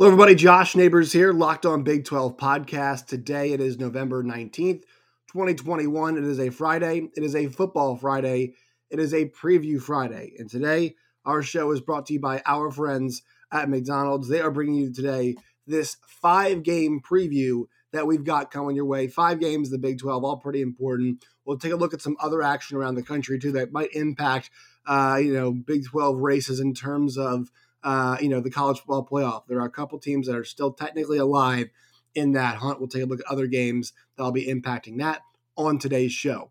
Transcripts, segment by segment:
Hello, everybody. Josh Neighbors here, Locked On Big 12 podcast. Today it is November 19th, 2021. It is a Friday. It is a football Friday. It is a preview Friday. And today, our show is brought to you by our friends at McDonald's. They are bringing you today this five game preview that we've got coming your way. Five games, the Big 12, all pretty important. We'll take a look at some other action around the country, too, that might impact, uh, you know, Big 12 races in terms of uh, you know, the college football playoff. There are a couple teams that are still technically alive in that hunt. We'll take a look at other games that'll be impacting that on today's show.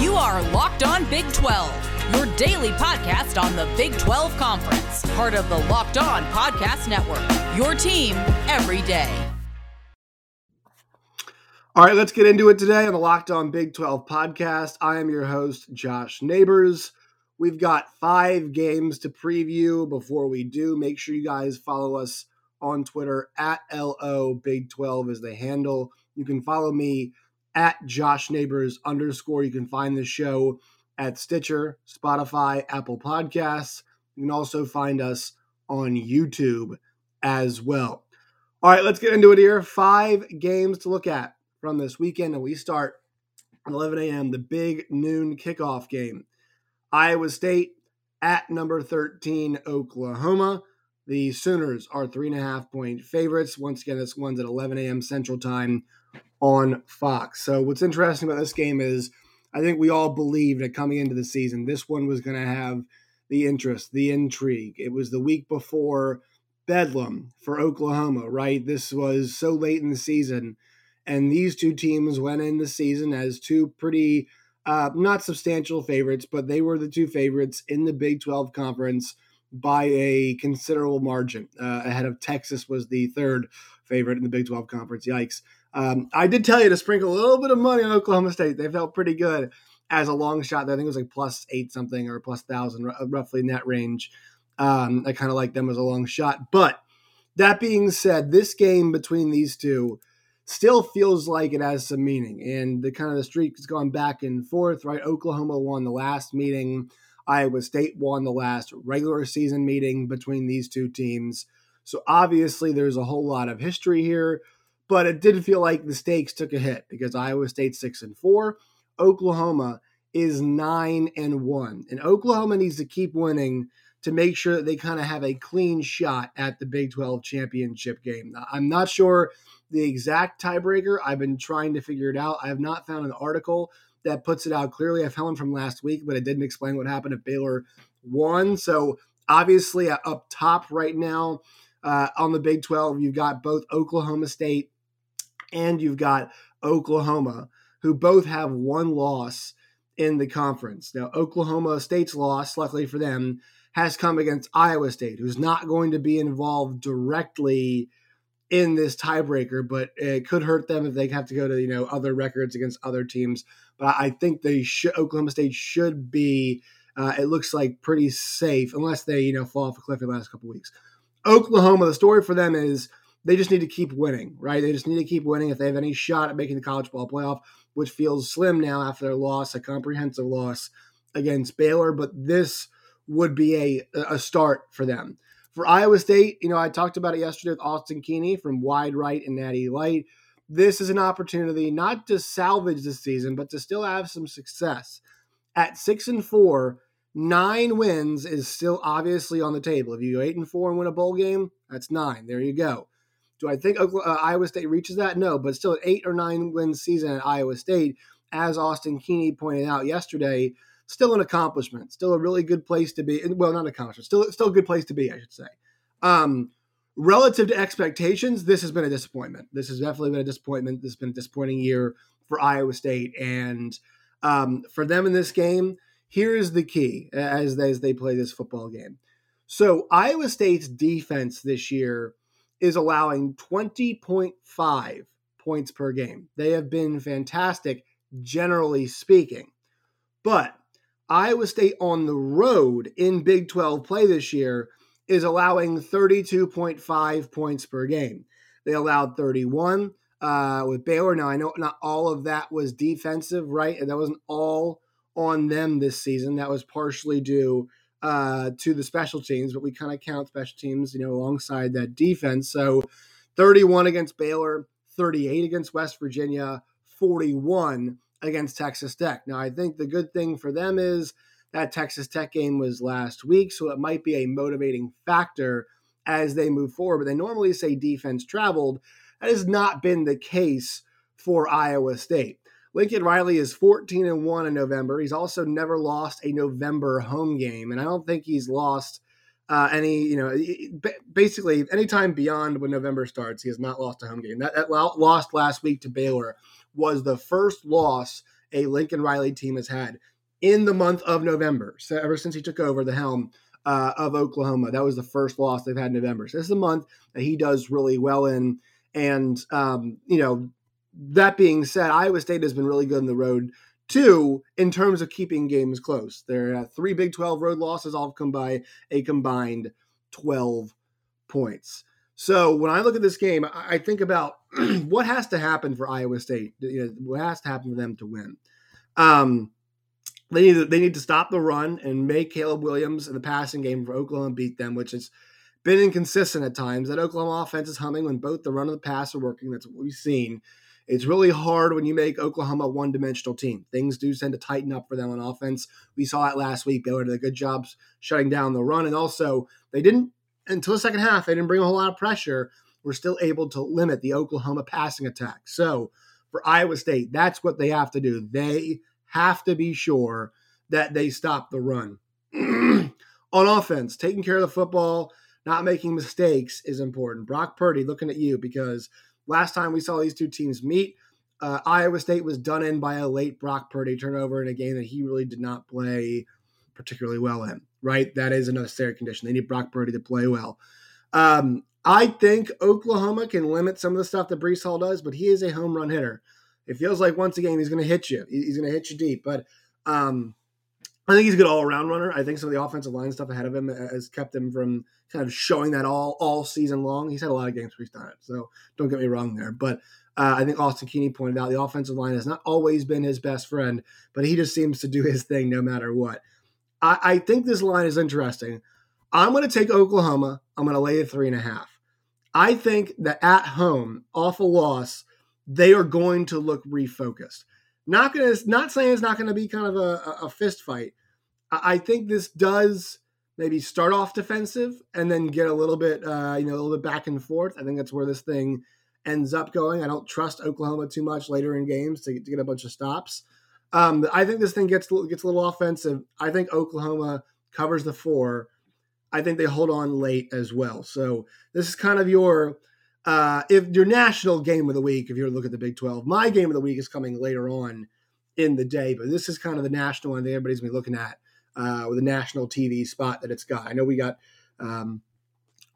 You are Locked On Big 12, your daily podcast on the Big 12 Conference, part of the Locked On Podcast Network. Your team every day. All right, let's get into it today on the Locked On Big 12 podcast. I am your host, Josh Neighbors. We've got five games to preview. Before we do, make sure you guys follow us on Twitter at LO Big 12 is the handle. You can follow me at Josh Neighbors underscore. You can find the show at Stitcher, Spotify, Apple Podcasts. You can also find us on YouTube as well. All right, let's get into it here. Five games to look at from this weekend, and we start at 11 a.m. the big noon kickoff game. Iowa State at number 13, Oklahoma. The Sooners are three and a half point favorites. Once again, this one's at 11 a.m. Central Time on Fox. So, what's interesting about this game is I think we all believed that coming into the season, this one was going to have the interest, the intrigue. It was the week before Bedlam for Oklahoma, right? This was so late in the season and these two teams went in the season as two pretty, uh, not substantial favorites, but they were the two favorites in the Big 12 conference by a considerable margin. Uh, ahead of Texas was the third favorite in the Big 12 conference. Yikes. Um, I did tell you to sprinkle a little bit of money on Oklahoma State. They felt pretty good as a long shot. I think it was like plus eight something or plus thousand, roughly in that range. Um, I kind of like them as a long shot. But that being said, this game between these two still feels like it has some meaning. And the kind of the streak has gone back and forth, right? Oklahoma won the last meeting. Iowa State won the last regular season meeting between these two teams. So obviously there's a whole lot of history here, but it did feel like the stakes took a hit because Iowa State 6 and 4, Oklahoma is 9 and 1. And Oklahoma needs to keep winning to make sure that they kind of have a clean shot at the Big 12 championship game. I'm not sure the exact tiebreaker. I've been trying to figure it out. I have not found an article that puts it out clearly. I found one from last week, but it didn't explain what happened if Baylor won. So obviously, uh, up top right now uh, on the Big 12, you've got both Oklahoma State and you've got Oklahoma, who both have one loss in the conference. Now, Oklahoma State's loss, luckily for them, has come against Iowa State, who's not going to be involved directly in this tiebreaker, but it could hurt them if they have to go to you know other records against other teams. But I think they should Oklahoma State should be. Uh, it looks like pretty safe unless they you know fall off a cliff in the last couple weeks. Oklahoma, the story for them is they just need to keep winning, right? They just need to keep winning if they have any shot at making the college ball playoff, which feels slim now after their loss, a comprehensive loss against Baylor. But this would be a a start for them. For Iowa State, you know, I talked about it yesterday with Austin Keeney from Wide Right and Natty Light. This is an opportunity not to salvage the season, but to still have some success. At six and four, nine wins is still obviously on the table. If you go eight and four and win a bowl game, that's nine. There you go. Do I think uh, Iowa State reaches that? No, but still an eight or nine win season at Iowa State, as Austin Keeney pointed out yesterday, still an accomplishment, still a really good place to be. Well, not accomplishment, still still a good place to be, I should say. Um, relative to expectations, this has been a disappointment. This has definitely been a disappointment. This has been a disappointing year for Iowa State, and um, for them in this game, here is the key as as they play this football game. So Iowa State's defense this year is allowing 20.5 points per game. They have been fantastic, generally speaking. But Iowa State on the road in Big 12 play this year is allowing 32.5 points per game. They allowed 31 uh, with Baylor. Now I know not all of that was defensive, right? And that wasn't all on them this season. That was partially due uh, to the special teams, but we kind of count special teams, you know, alongside that defense. So 31 against Baylor, 38 against West Virginia, 41 against Texas Tech. Now, I think the good thing for them is that Texas Tech game was last week, so it might be a motivating factor as they move forward. But they normally say defense traveled. That has not been the case for Iowa State. Lincoln Riley is 14 and 1 in November. He's also never lost a November home game, and I don't think he's lost uh, any, you know, basically anytime beyond when November starts, he has not lost a home game. That, that lost last week to Baylor was the first loss a Lincoln Riley team has had in the month of November. So ever since he took over the helm uh, of Oklahoma, that was the first loss they've had in November. So this is a month that he does really well in. And, um, you know, that being said, Iowa State has been really good on the road too in terms of keeping games close. There are three Big 12 road losses, all come by a combined 12 points. So when I look at this game, I think about what has to happen for Iowa State. You know, what has to happen for them to win. Um, they need to, they need to stop the run and make Caleb Williams in the passing game for Oklahoma beat them, which has been inconsistent at times. That Oklahoma offense is humming when both the run and the pass are working. That's what we've seen. It's really hard when you make Oklahoma a one dimensional team. Things do tend to tighten up for them on offense. We saw it last week. They did a good job shutting down the run. And also, they didn't, until the second half, they didn't bring a whole lot of pressure. We're still able to limit the Oklahoma passing attack. So for Iowa State, that's what they have to do. They have to be sure that they stop the run. on offense, taking care of the football, not making mistakes is important. Brock Purdy, looking at you because – Last time we saw these two teams meet, uh, Iowa State was done in by a late Brock Purdy turnover in a game that he really did not play particularly well in. Right, that is a necessary condition. They need Brock Purdy to play well. Um, I think Oklahoma can limit some of the stuff that Breece Hall does, but he is a home run hitter. It feels like once again he's going to hit you. He's going to hit you deep. But um, I think he's a good all around runner. I think some of the offensive line stuff ahead of him has kept him from kind of showing that all all season long. He's had a lot of games where he's done it, so don't get me wrong there. But uh, I think Austin Keeney pointed out the offensive line has not always been his best friend, but he just seems to do his thing no matter what. I, I think this line is interesting. I'm going to take Oklahoma. I'm going to lay it three and a half. I think that at home, off a loss, they are going to look refocused. Not going to, not saying it's not going to be kind of a, a fist fight, I think this does maybe start off defensive and then get a little bit, uh, you know, a little bit back and forth. I think that's where this thing ends up going. I don't trust Oklahoma too much later in games to, to get a bunch of stops. Um, I think this thing gets gets a little offensive. I think Oklahoma covers the four. I think they hold on late as well. So this is kind of your uh, if your national game of the week. If you look at the Big Twelve, my game of the week is coming later on in the day, but this is kind of the national one that everybody's gonna be looking at uh, with a national TV spot that it's got. I know we got um,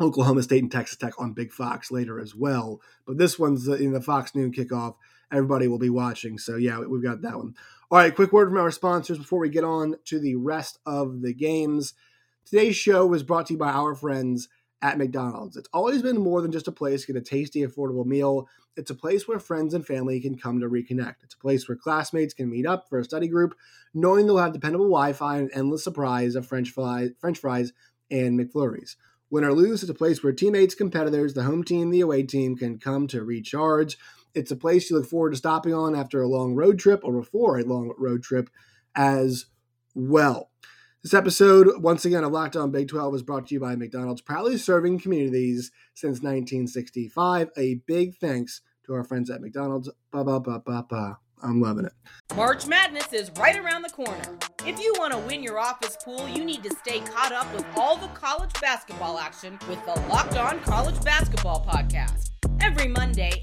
Oklahoma State and Texas Tech on Big Fox later as well, but this one's in the Fox noon kickoff. Everybody will be watching, so yeah, we've got that one. All right, quick word from our sponsors before we get on to the rest of the games. Today's show was brought to you by our friends at McDonald's. It's always been more than just a place to get a tasty, affordable meal. It's a place where friends and family can come to reconnect. It's a place where classmates can meet up for a study group, knowing they'll have dependable Wi-Fi and endless surprise of French fries, French fries and McFlurries. Win or lose, it's a place where teammates, competitors, the home team, the away team can come to recharge. It's a place you look forward to stopping on after a long road trip or before a long road trip as well. This episode, once again, of Locked On Big 12 is brought to you by McDonald's, proudly serving communities since 1965. A big thanks to our friends at McDonald's. Ba ba ba ba ba. I'm loving it. March Madness is right around the corner. If you want to win your office pool, you need to stay caught up with all the college basketball action with the Locked On College Basketball Podcast. Every Monday,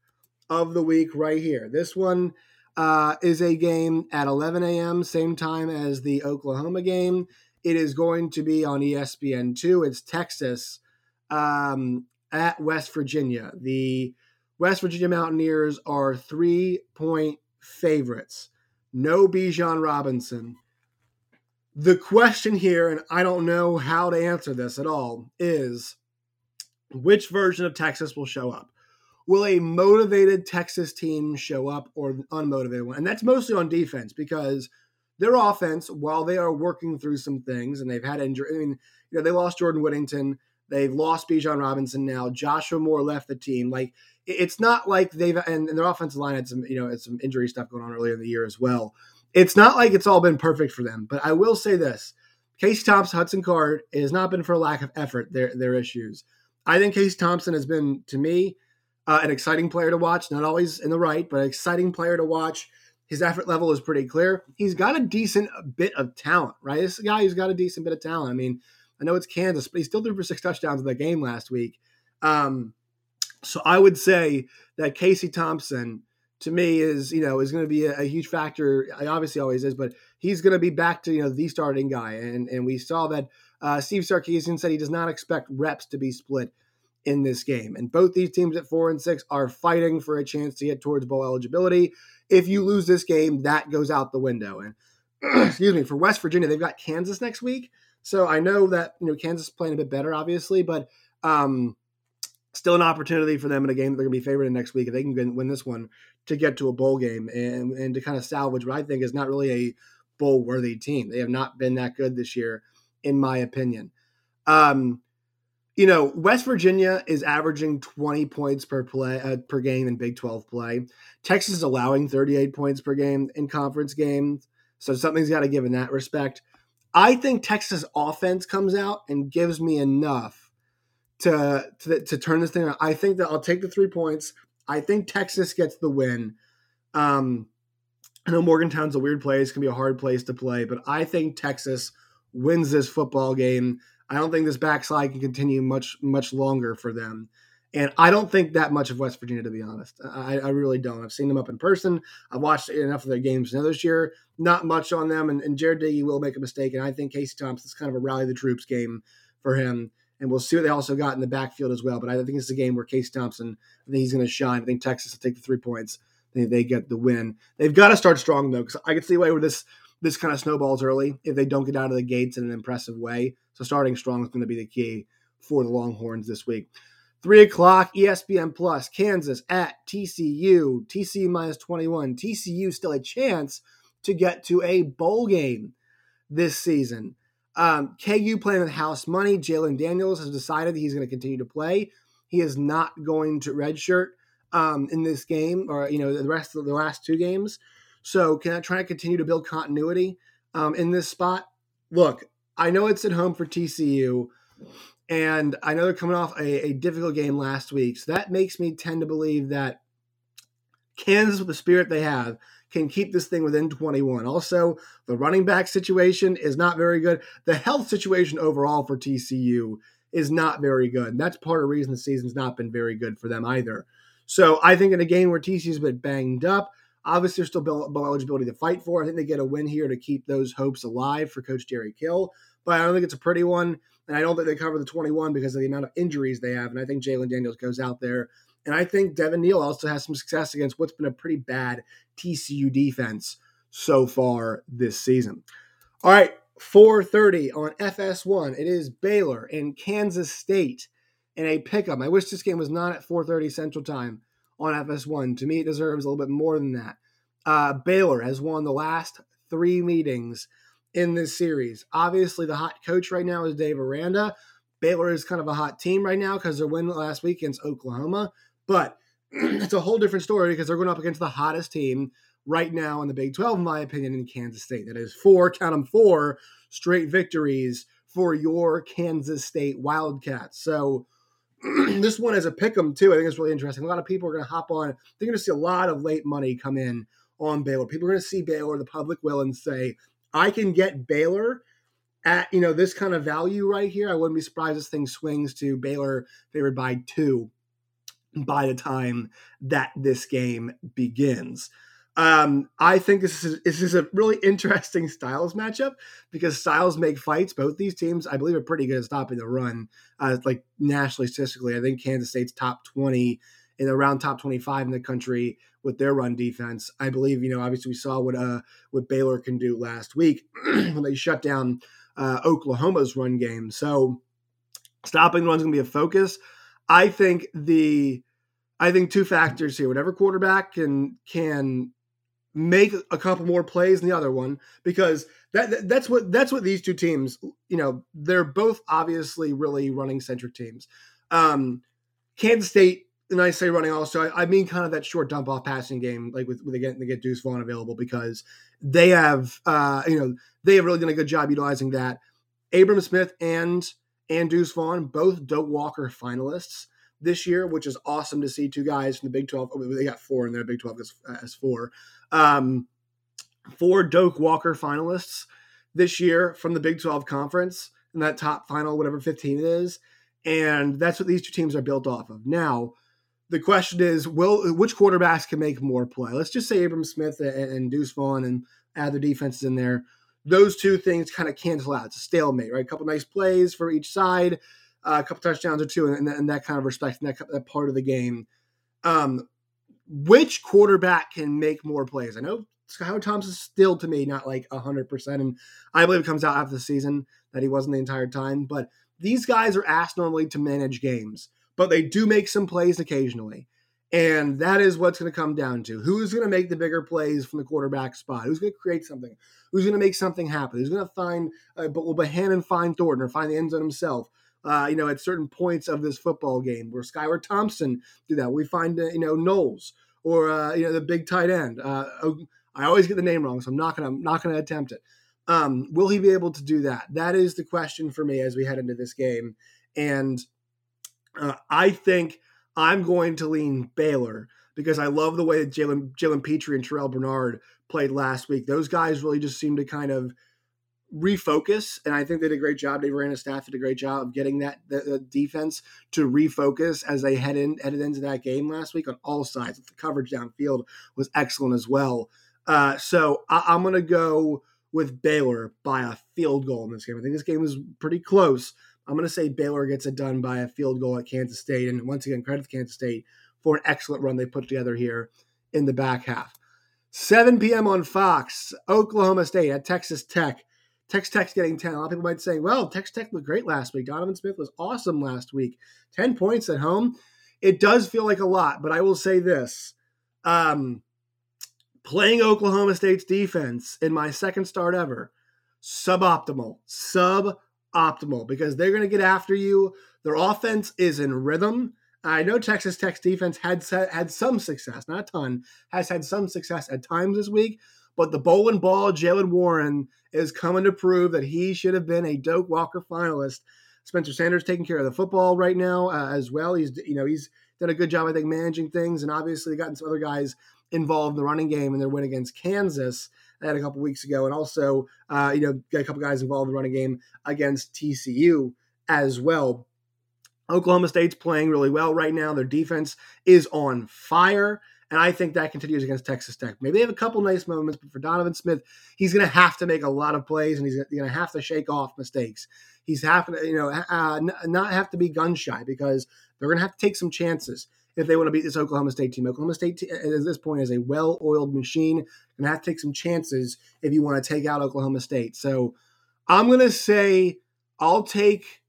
of the week right here. This one uh, is a game at 11 a.m., same time as the Oklahoma game. It is going to be on ESPN2. It's Texas um, at West Virginia. The West Virginia Mountaineers are three point favorites. No Bijan Robinson. The question here, and I don't know how to answer this at all, is which version of Texas will show up? Will a motivated Texas team show up or unmotivated one? And that's mostly on defense because their offense, while they are working through some things and they've had injury, I mean, you know, they lost Jordan Whittington, they've lost Bijan Robinson now, Joshua Moore left the team. Like, it's not like they've and, their offensive line had some, you know, had some injury stuff going on earlier in the year as well. It's not like it's all been perfect for them, but I will say this: Casey Thompson, Hudson Card, it has not been for lack of effort. Their their issues. I think Casey Thompson has been to me uh, an exciting player to watch. Not always in the right, but an exciting player to watch. His effort level is pretty clear. He's got a decent bit of talent, right? This guy who's got a decent bit of talent. I mean, I know it's Kansas, but he still threw for six touchdowns in the game last week. Um, so I would say that Casey Thompson to me is you know is going to be a, a, huge factor. I obviously always is, but he's going to be back to you know the starting guy. And and we saw that uh, Steve Sarkisian said he does not expect reps to be split in this game. And both these teams at four and six are fighting for a chance to get towards bowl eligibility. If you lose this game, that goes out the window. And excuse me, for West Virginia, they've got Kansas next week. So I know that you know Kansas is playing a bit better, obviously, but um, still an opportunity for them in a game that they're going to be favored in next week if they can win this one to get to a bowl game and and to kind of salvage what I think is not really a bowl worthy team. They have not been that good this year, in my opinion. Um, you know, West Virginia is averaging 20 points per play uh, per game in Big 12 play. Texas is allowing 38 points per game in conference games. So something's got to give in that respect. I think Texas offense comes out and gives me enough to, to to turn this thing around. I think that I'll take the three points. I think Texas gets the win. Um, I know Morgantown's a weird place, can be a hard place to play, but I think Texas wins this football game. I don't think this backslide can continue much much longer for them. And I don't think that much of West Virginia, to be honest. I, I really don't. I've seen them up in person. I've watched enough of their games now this year. Not much on them. And, and Jarret Doege will make a mistake. And I think Casey Thompson. Thompson's kind of a rally the troops game for him. And we'll see what they also got in the backfield as well. But I think it's a game where Casey Thompson, I think he's going to shine. I think Texas will take the three points. They, they get the win. They've got to start strong, though, because I can see a way where this this kind of snowballs early if they don't get out of the gates in an impressive way. So starting strong is going to be the key for the Longhorns this week. Three o'clock, ESPN Plus, Kansas at TCU. TCU minus 21. TCU still a chance to get to a bowl game this season. Um, KU playing with house money. Jalon Daniels has decided he's going to continue to play. He is not going to redshirt um, in this game or, you know, the rest of the last two games. So can I try to continue to build continuity um, in this spot? Look, I know it's at home for TCU, and I know they're coming off a, a difficult game last week. So that makes me tend to believe that Kansas, with the spirit they have, can keep this thing within 21. Also, the running back situation is not very good. The health situation overall for TCU is not very good. And that's part of the reason the season's not been very good for them either. So I think in a game where TCU's been banged up, Obviously, there's still bowl eligibility to fight for. I think they get a win here to keep those hopes alive for Coach Jerry Kill. But I don't think it's a pretty one. And I don't think they cover the 21 because of the amount of injuries they have. And I think Jalon Daniels goes out there. And I think Devin Neal also has some success against what's been a pretty bad TCU defense so far this season. All right, 4:30 on FS1. It is Baylor and Kansas State in a pickup. I wish this game was not at 4:30 Central Time on FS1. To me, it deserves a little bit more than that. Uh, Baylor has won the last three meetings in this series. Obviously, the hot coach right now is Dave Aranda. Baylor is kind of a hot team right now because their win last week against Oklahoma. But it's a whole different story because they're going up against the hottest team right now in the Big 12, in my opinion, in Kansas State. That is four, count them four straight victories for your Kansas State Wildcats. So this one is a pick 'em too. I think it's really interesting. A lot of people are going to hop on. They're going to see a lot of late money come in on Baylor. People are going to see Baylor, the public will, and say, "I can get Baylor at you know this kind of value right here." I wouldn't be surprised if this thing swings to Baylor favored by two by the time that this game begins. Um, I think this is this is a really interesting styles matchup because styles make fights. Both these teams, I believe, are pretty good at stopping the run. Uh, like nationally, statistically, I think Kansas State's top twenty in around top twenty five in the country with their run defense. I believe, you know, obviously we saw what uh what Baylor can do last week when they shut down uh, Oklahoma's run game. So stopping the run's going to be a focus. I think the I think two factors here. Whatever quarterback can can make a couple more plays than the other one because that that's what that's what these two teams you know they're both obviously really running centric teams. Um kansas state and i say running also I, I, mean kind of that short dump off passing game like with, with get they get deuce vaughn available because they have uh you know they have really done a good job utilizing that. Abram smith and and deuce vaughn both Doak Walker finalists this year, which is awesome to see two guys from the Big 12. they got four in there, Big 12 as, as four. Um, four Doak Walker finalists this year from the Big 12 conference in that top final, whatever 15 it is. And that's what these two teams are built off of. Now, the question is, will which quarterbacks can make more play? Let's just say Abram Smith and, and Deuce Vaughn and add their defenses in there. Those two things kind of cancel out. It's a stalemate, right? A couple nice plays for each side uh, a couple touchdowns or two, and, and that kind of respect, and that, that part of the game. Um, which quarterback can make more plays? I know Howard Thompson is still to me not like hundred percent, and I believe it comes out after the season that he wasn't the entire time. But these guys are asked normally to manage games, but they do make some plays occasionally. And that is what's going to come down to who's going to make the bigger plays from the quarterback spot, who's going to create something, who's going to make something happen, who's going to find, uh, but will Bohanon find Thornton or find the end zone himself, uh, you know, at certain points of this football game where Skylar Thompson do that. We find, uh, you know, Knowles or, uh, you know, the big tight end. Uh, oh, I always get the name wrong, so I'm not going to, not to attempt it. Um, will he be able to do that? That is the question for me as we head into this game. And uh, I think I'm going to lean Baylor because I love the way that Jalen Jalen Pitre and Terrell Bernard played last week. Those guys really just seem to kind of – refocus, and I think they did a great job. Dave Aranda staff did a great job of getting that the, the, defense to refocus as they head in headed into that game last week on all sides. The coverage downfield was excellent as well. Uh, so I, am going to go with Baylor by a field goal in this game. I think this game is pretty close. I'm going to say Baylor gets it done by a field goal at Kansas State, and once again, credit to Kansas State for an excellent run they put together here in the back half. 7 p.m. on Fox, Oklahoma State at Texas Tech. Tex Tech getting 10. A lot of people might say, well, Tex Tech looked great last week. Donovan Smith was awesome last week. 10 points at home. It does feel like a lot, but I will say this. Um, playing Oklahoma State's defense in my second start ever, suboptimal. Suboptimal because they're going to get after you. Their offense is in rhythm. I know Texas Tech's defense had had some success, not a ton, has had some success at times this week, but the bowling ball, Jaylen Warren, is coming to prove that he should have been a Doak Walker finalist. Spencer Sanders taking care of the football right now uh, as well. He's you know he's done a good job I think managing things, and obviously gotten some other guys involved in the running game in their win against Kansas had a couple weeks ago, and also uh, you know got a couple guys involved in the running game against TCU as well. Oklahoma State's playing really well right now. Their defense is on fire. And I think that continues against Texas Tech. Maybe they have a couple nice moments, but for Donovan Smith, he's going to have to make a lot of plays and he's going to have to shake off mistakes. He's having to, you know, uh, not have to be gun shy because they're going to have to take some chances if they want to beat this Oklahoma State team. Oklahoma State t- at this point is a well-oiled machine and have to take some chances if you want to take out Oklahoma State. So I'm going to say I'll take.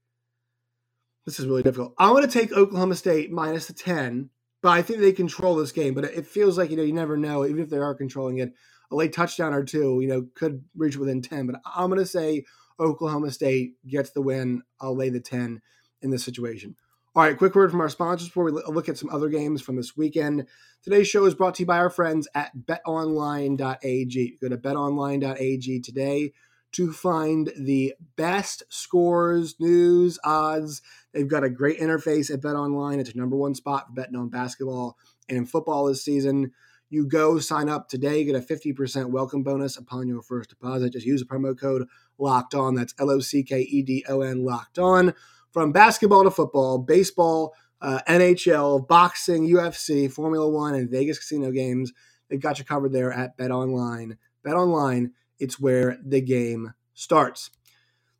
This is really difficult. I'm going to take Oklahoma State minus the ten but I think they control this game. But it feels like you know you never know, even if they are controlling it. A late touchdown or two, you know, could reach within ten. But I'm going to say Oklahoma State gets the win. I'll lay the ten in this situation. All right, quick word from our sponsors before we look at some other games from this weekend. Today's show is brought to you by our friends at betonline.ag. Go to betonline.ag today to find the best scores, news, odds. They've got a great interface at Bet Online. It's a number one spot for betting on basketball and football this season. You go sign up today, get a 50% welcome bonus upon your first deposit. Just use the promo code locked on. That's L O C K E D O N locked on. From basketball to football, baseball, uh, NHL, boxing, UFC, Formula One, and Vegas casino games. They've got you covered there at Bet Online. Bet Online, it's where the game starts.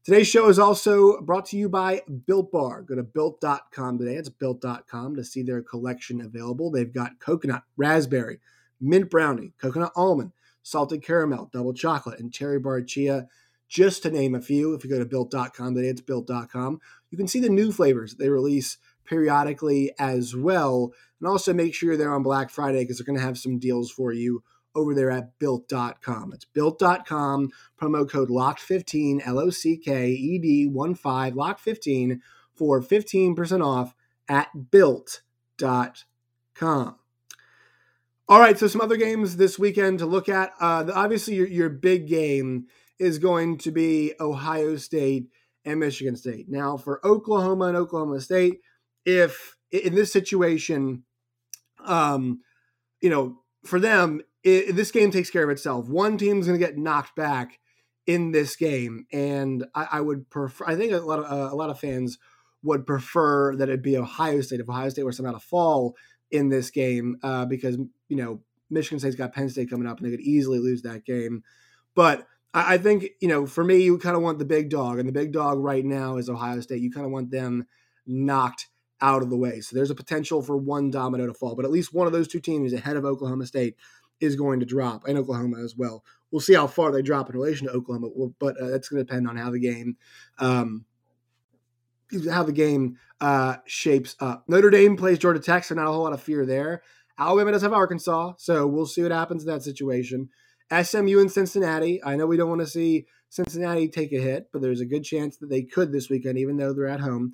Today's show is also brought to you by Built Bar. Go to built.com today. It's built.com to see their collection available. They've got coconut, raspberry, mint brownie, coconut almond, salted caramel, double chocolate, and cherry bar chia, just to name a few. If you go to built.com today, it's built.com. You can see the new flavors they release periodically as well. And also make sure you're there on Black Friday because they're going to have some deals for you over there at built.com. It's built.com, promo code LOCKED15, L O C K E D 1 5, LOCK15 for 15% off at built.com. All right, so some other games this weekend to look at. Uh, obviously, your, your big game is going to be Ohio State and Michigan State. Now, for Oklahoma and Oklahoma State, if in this situation, um, you know, for them, it, this game takes care of itself. One team's going to get knocked back in this game, and I, I would prefer. I think a lot of uh, a lot of fans would prefer that it be Ohio State if Ohio State were somehow to fall in this game uh, because you know Michigan State's got Penn State coming up and they could easily lose that game. But I, I think you know for me, you kind of want the big dog, and the big dog right now is Ohio State. You kind of want them knocked out of the way. So there's a potential for one domino to fall, but at least one of those two teams is ahead of Oklahoma State is going to drop, and Oklahoma as well. We'll see how far they drop in relation to Oklahoma, but uh, that's going to depend on how the game, um, how the game uh, shapes up. Notre Dame plays Georgia Tech, so not a whole lot of fear there. Alabama does have Arkansas, so we'll see what happens in that situation. SMU and Cincinnati. I know we don't want to see Cincinnati take a hit, but there's a good chance that they could this weekend, even though they're at home.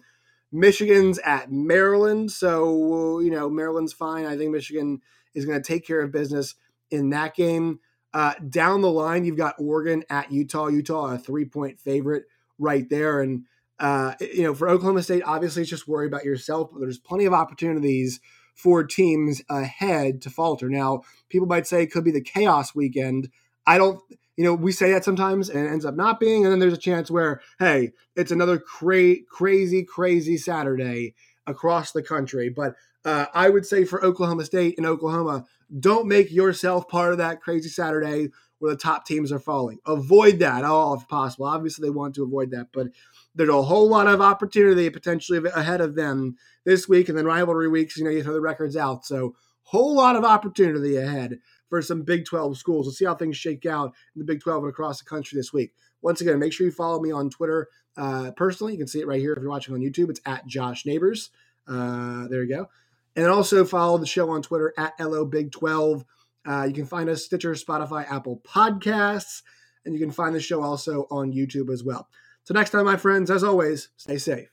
Michigan's at Maryland, so you know Maryland's fine. I think Michigan is going to take care of business in that game. Uh, down the line, you've got Oregon at Utah. Utah, a three point favorite right there. And, uh, you know, for Oklahoma State, obviously it's just worry about yourself, but there's plenty of opportunities for teams ahead to falter. Now, people might say it could be the chaos weekend. I don't, you know, we say that sometimes and ends up not being. And then there's a chance where, hey, it's another cra- crazy, crazy Saturday across the country. But uh, I would say for Oklahoma State and Oklahoma, don't make yourself part of that crazy Saturday where the top teams are falling. Avoid that all if possible. Obviously, they want to avoid that, but there's a whole lot of opportunity potentially ahead of them this week, and then rivalry weeks. You know, you throw the records out, so whole lot of opportunity ahead for some Big 12 schools. We'll see how things shake out in the Big 12 and across the country this week. Once again, make sure you follow me on Twitter uh, personally. You can see it right here if you're watching on YouTube. It's at Josh Neighbors. Uh, there you go. And then also follow the show on Twitter at LO Big 12. Uh, you can find us Stitcher, Spotify, Apple Podcasts, and you can find the show also on YouTube as well. So next time, my friends, as always, stay safe.